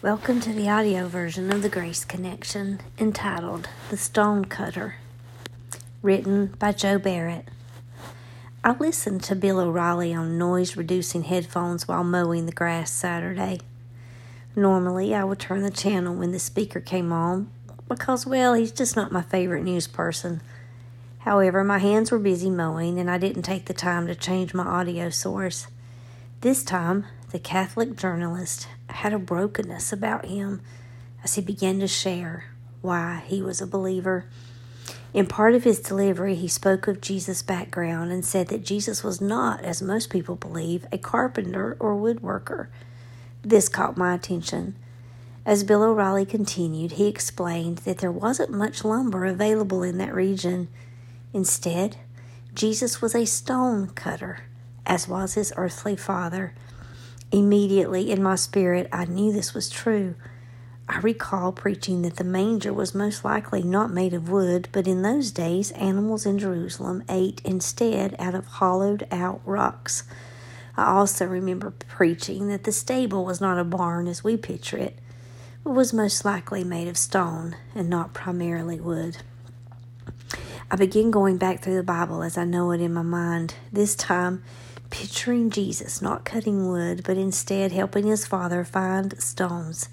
Welcome to the audio version of the Grace Connection entitled The Stone Cutter, written by Joe Barrett. I listened to Bill O'Reilly on noise reducing headphones while mowing the grass Saturday. Normally, I would turn the channel when the speaker came on because, well, he's just not my favorite news person. However, my hands were busy mowing and I didn't take the time to change my audio source. This time, the Catholic journalist had a brokenness about him as he began to share why he was a believer. In part of his delivery, he spoke of Jesus' background and said that Jesus was not, as most people believe, a carpenter or woodworker. This caught my attention. As Bill O'Reilly continued, he explained that there wasn't much lumber available in that region. Instead, Jesus was a stone cutter, as was his earthly father. Immediately in my spirit, I knew this was true. I recall preaching that the manger was most likely not made of wood, but in those days, animals in Jerusalem ate instead out of hollowed out rocks. I also remember preaching that the stable was not a barn as we picture it, but was most likely made of stone and not primarily wood. I began going back through the Bible as I know it in my mind, this time picturing Jesus not cutting wood, but instead helping his father find stones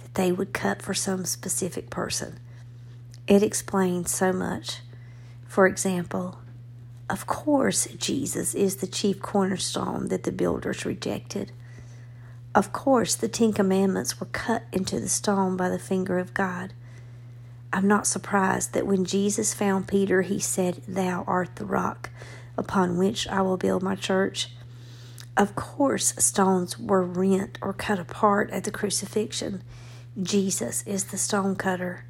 that they would cut for some specific person. It explains so much. For example, of course, Jesus is the chief cornerstone that the builders rejected. Of course, the Ten Commandments were cut into the stone by the finger of God. I'm not surprised that when Jesus found Peter, he said, Thou art the rock upon which I will build my church. Of course, stones were rent or cut apart at the crucifixion. Jesus is the stone cutter.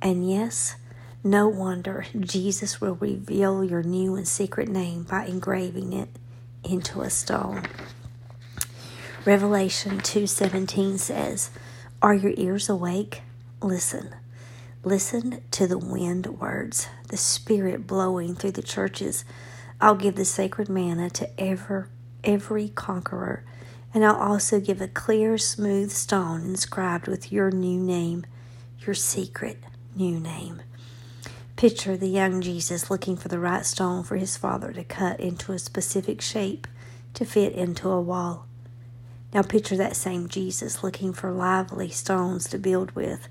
And yes, no wonder Jesus will reveal your new and secret name by engraving it into a stone. Revelation 2:17 says, "Are your ears awake? Listen. Listen to the wind words, the spirit blowing through the churches I'll give the sacred manna to ever, every conqueror, and I'll also give a clear, smooth stone inscribed with your new name, your secret new name. Picture the young Jesus looking for the right stone for his father to cut into a specific shape to fit into a wall. Now picture that same Jesus looking for lively stones to build with.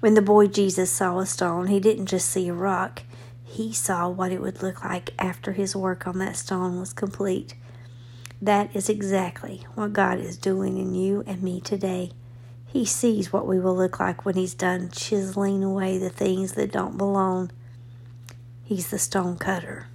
When the boy Jesus saw a stone, he didn't just see a rock, he saw what it would look like after his work on that stone was complete. That is exactly what God is doing in you and me today. He sees what we will look like when He's done chiseling away the things that don't belong. He's the stone cutter.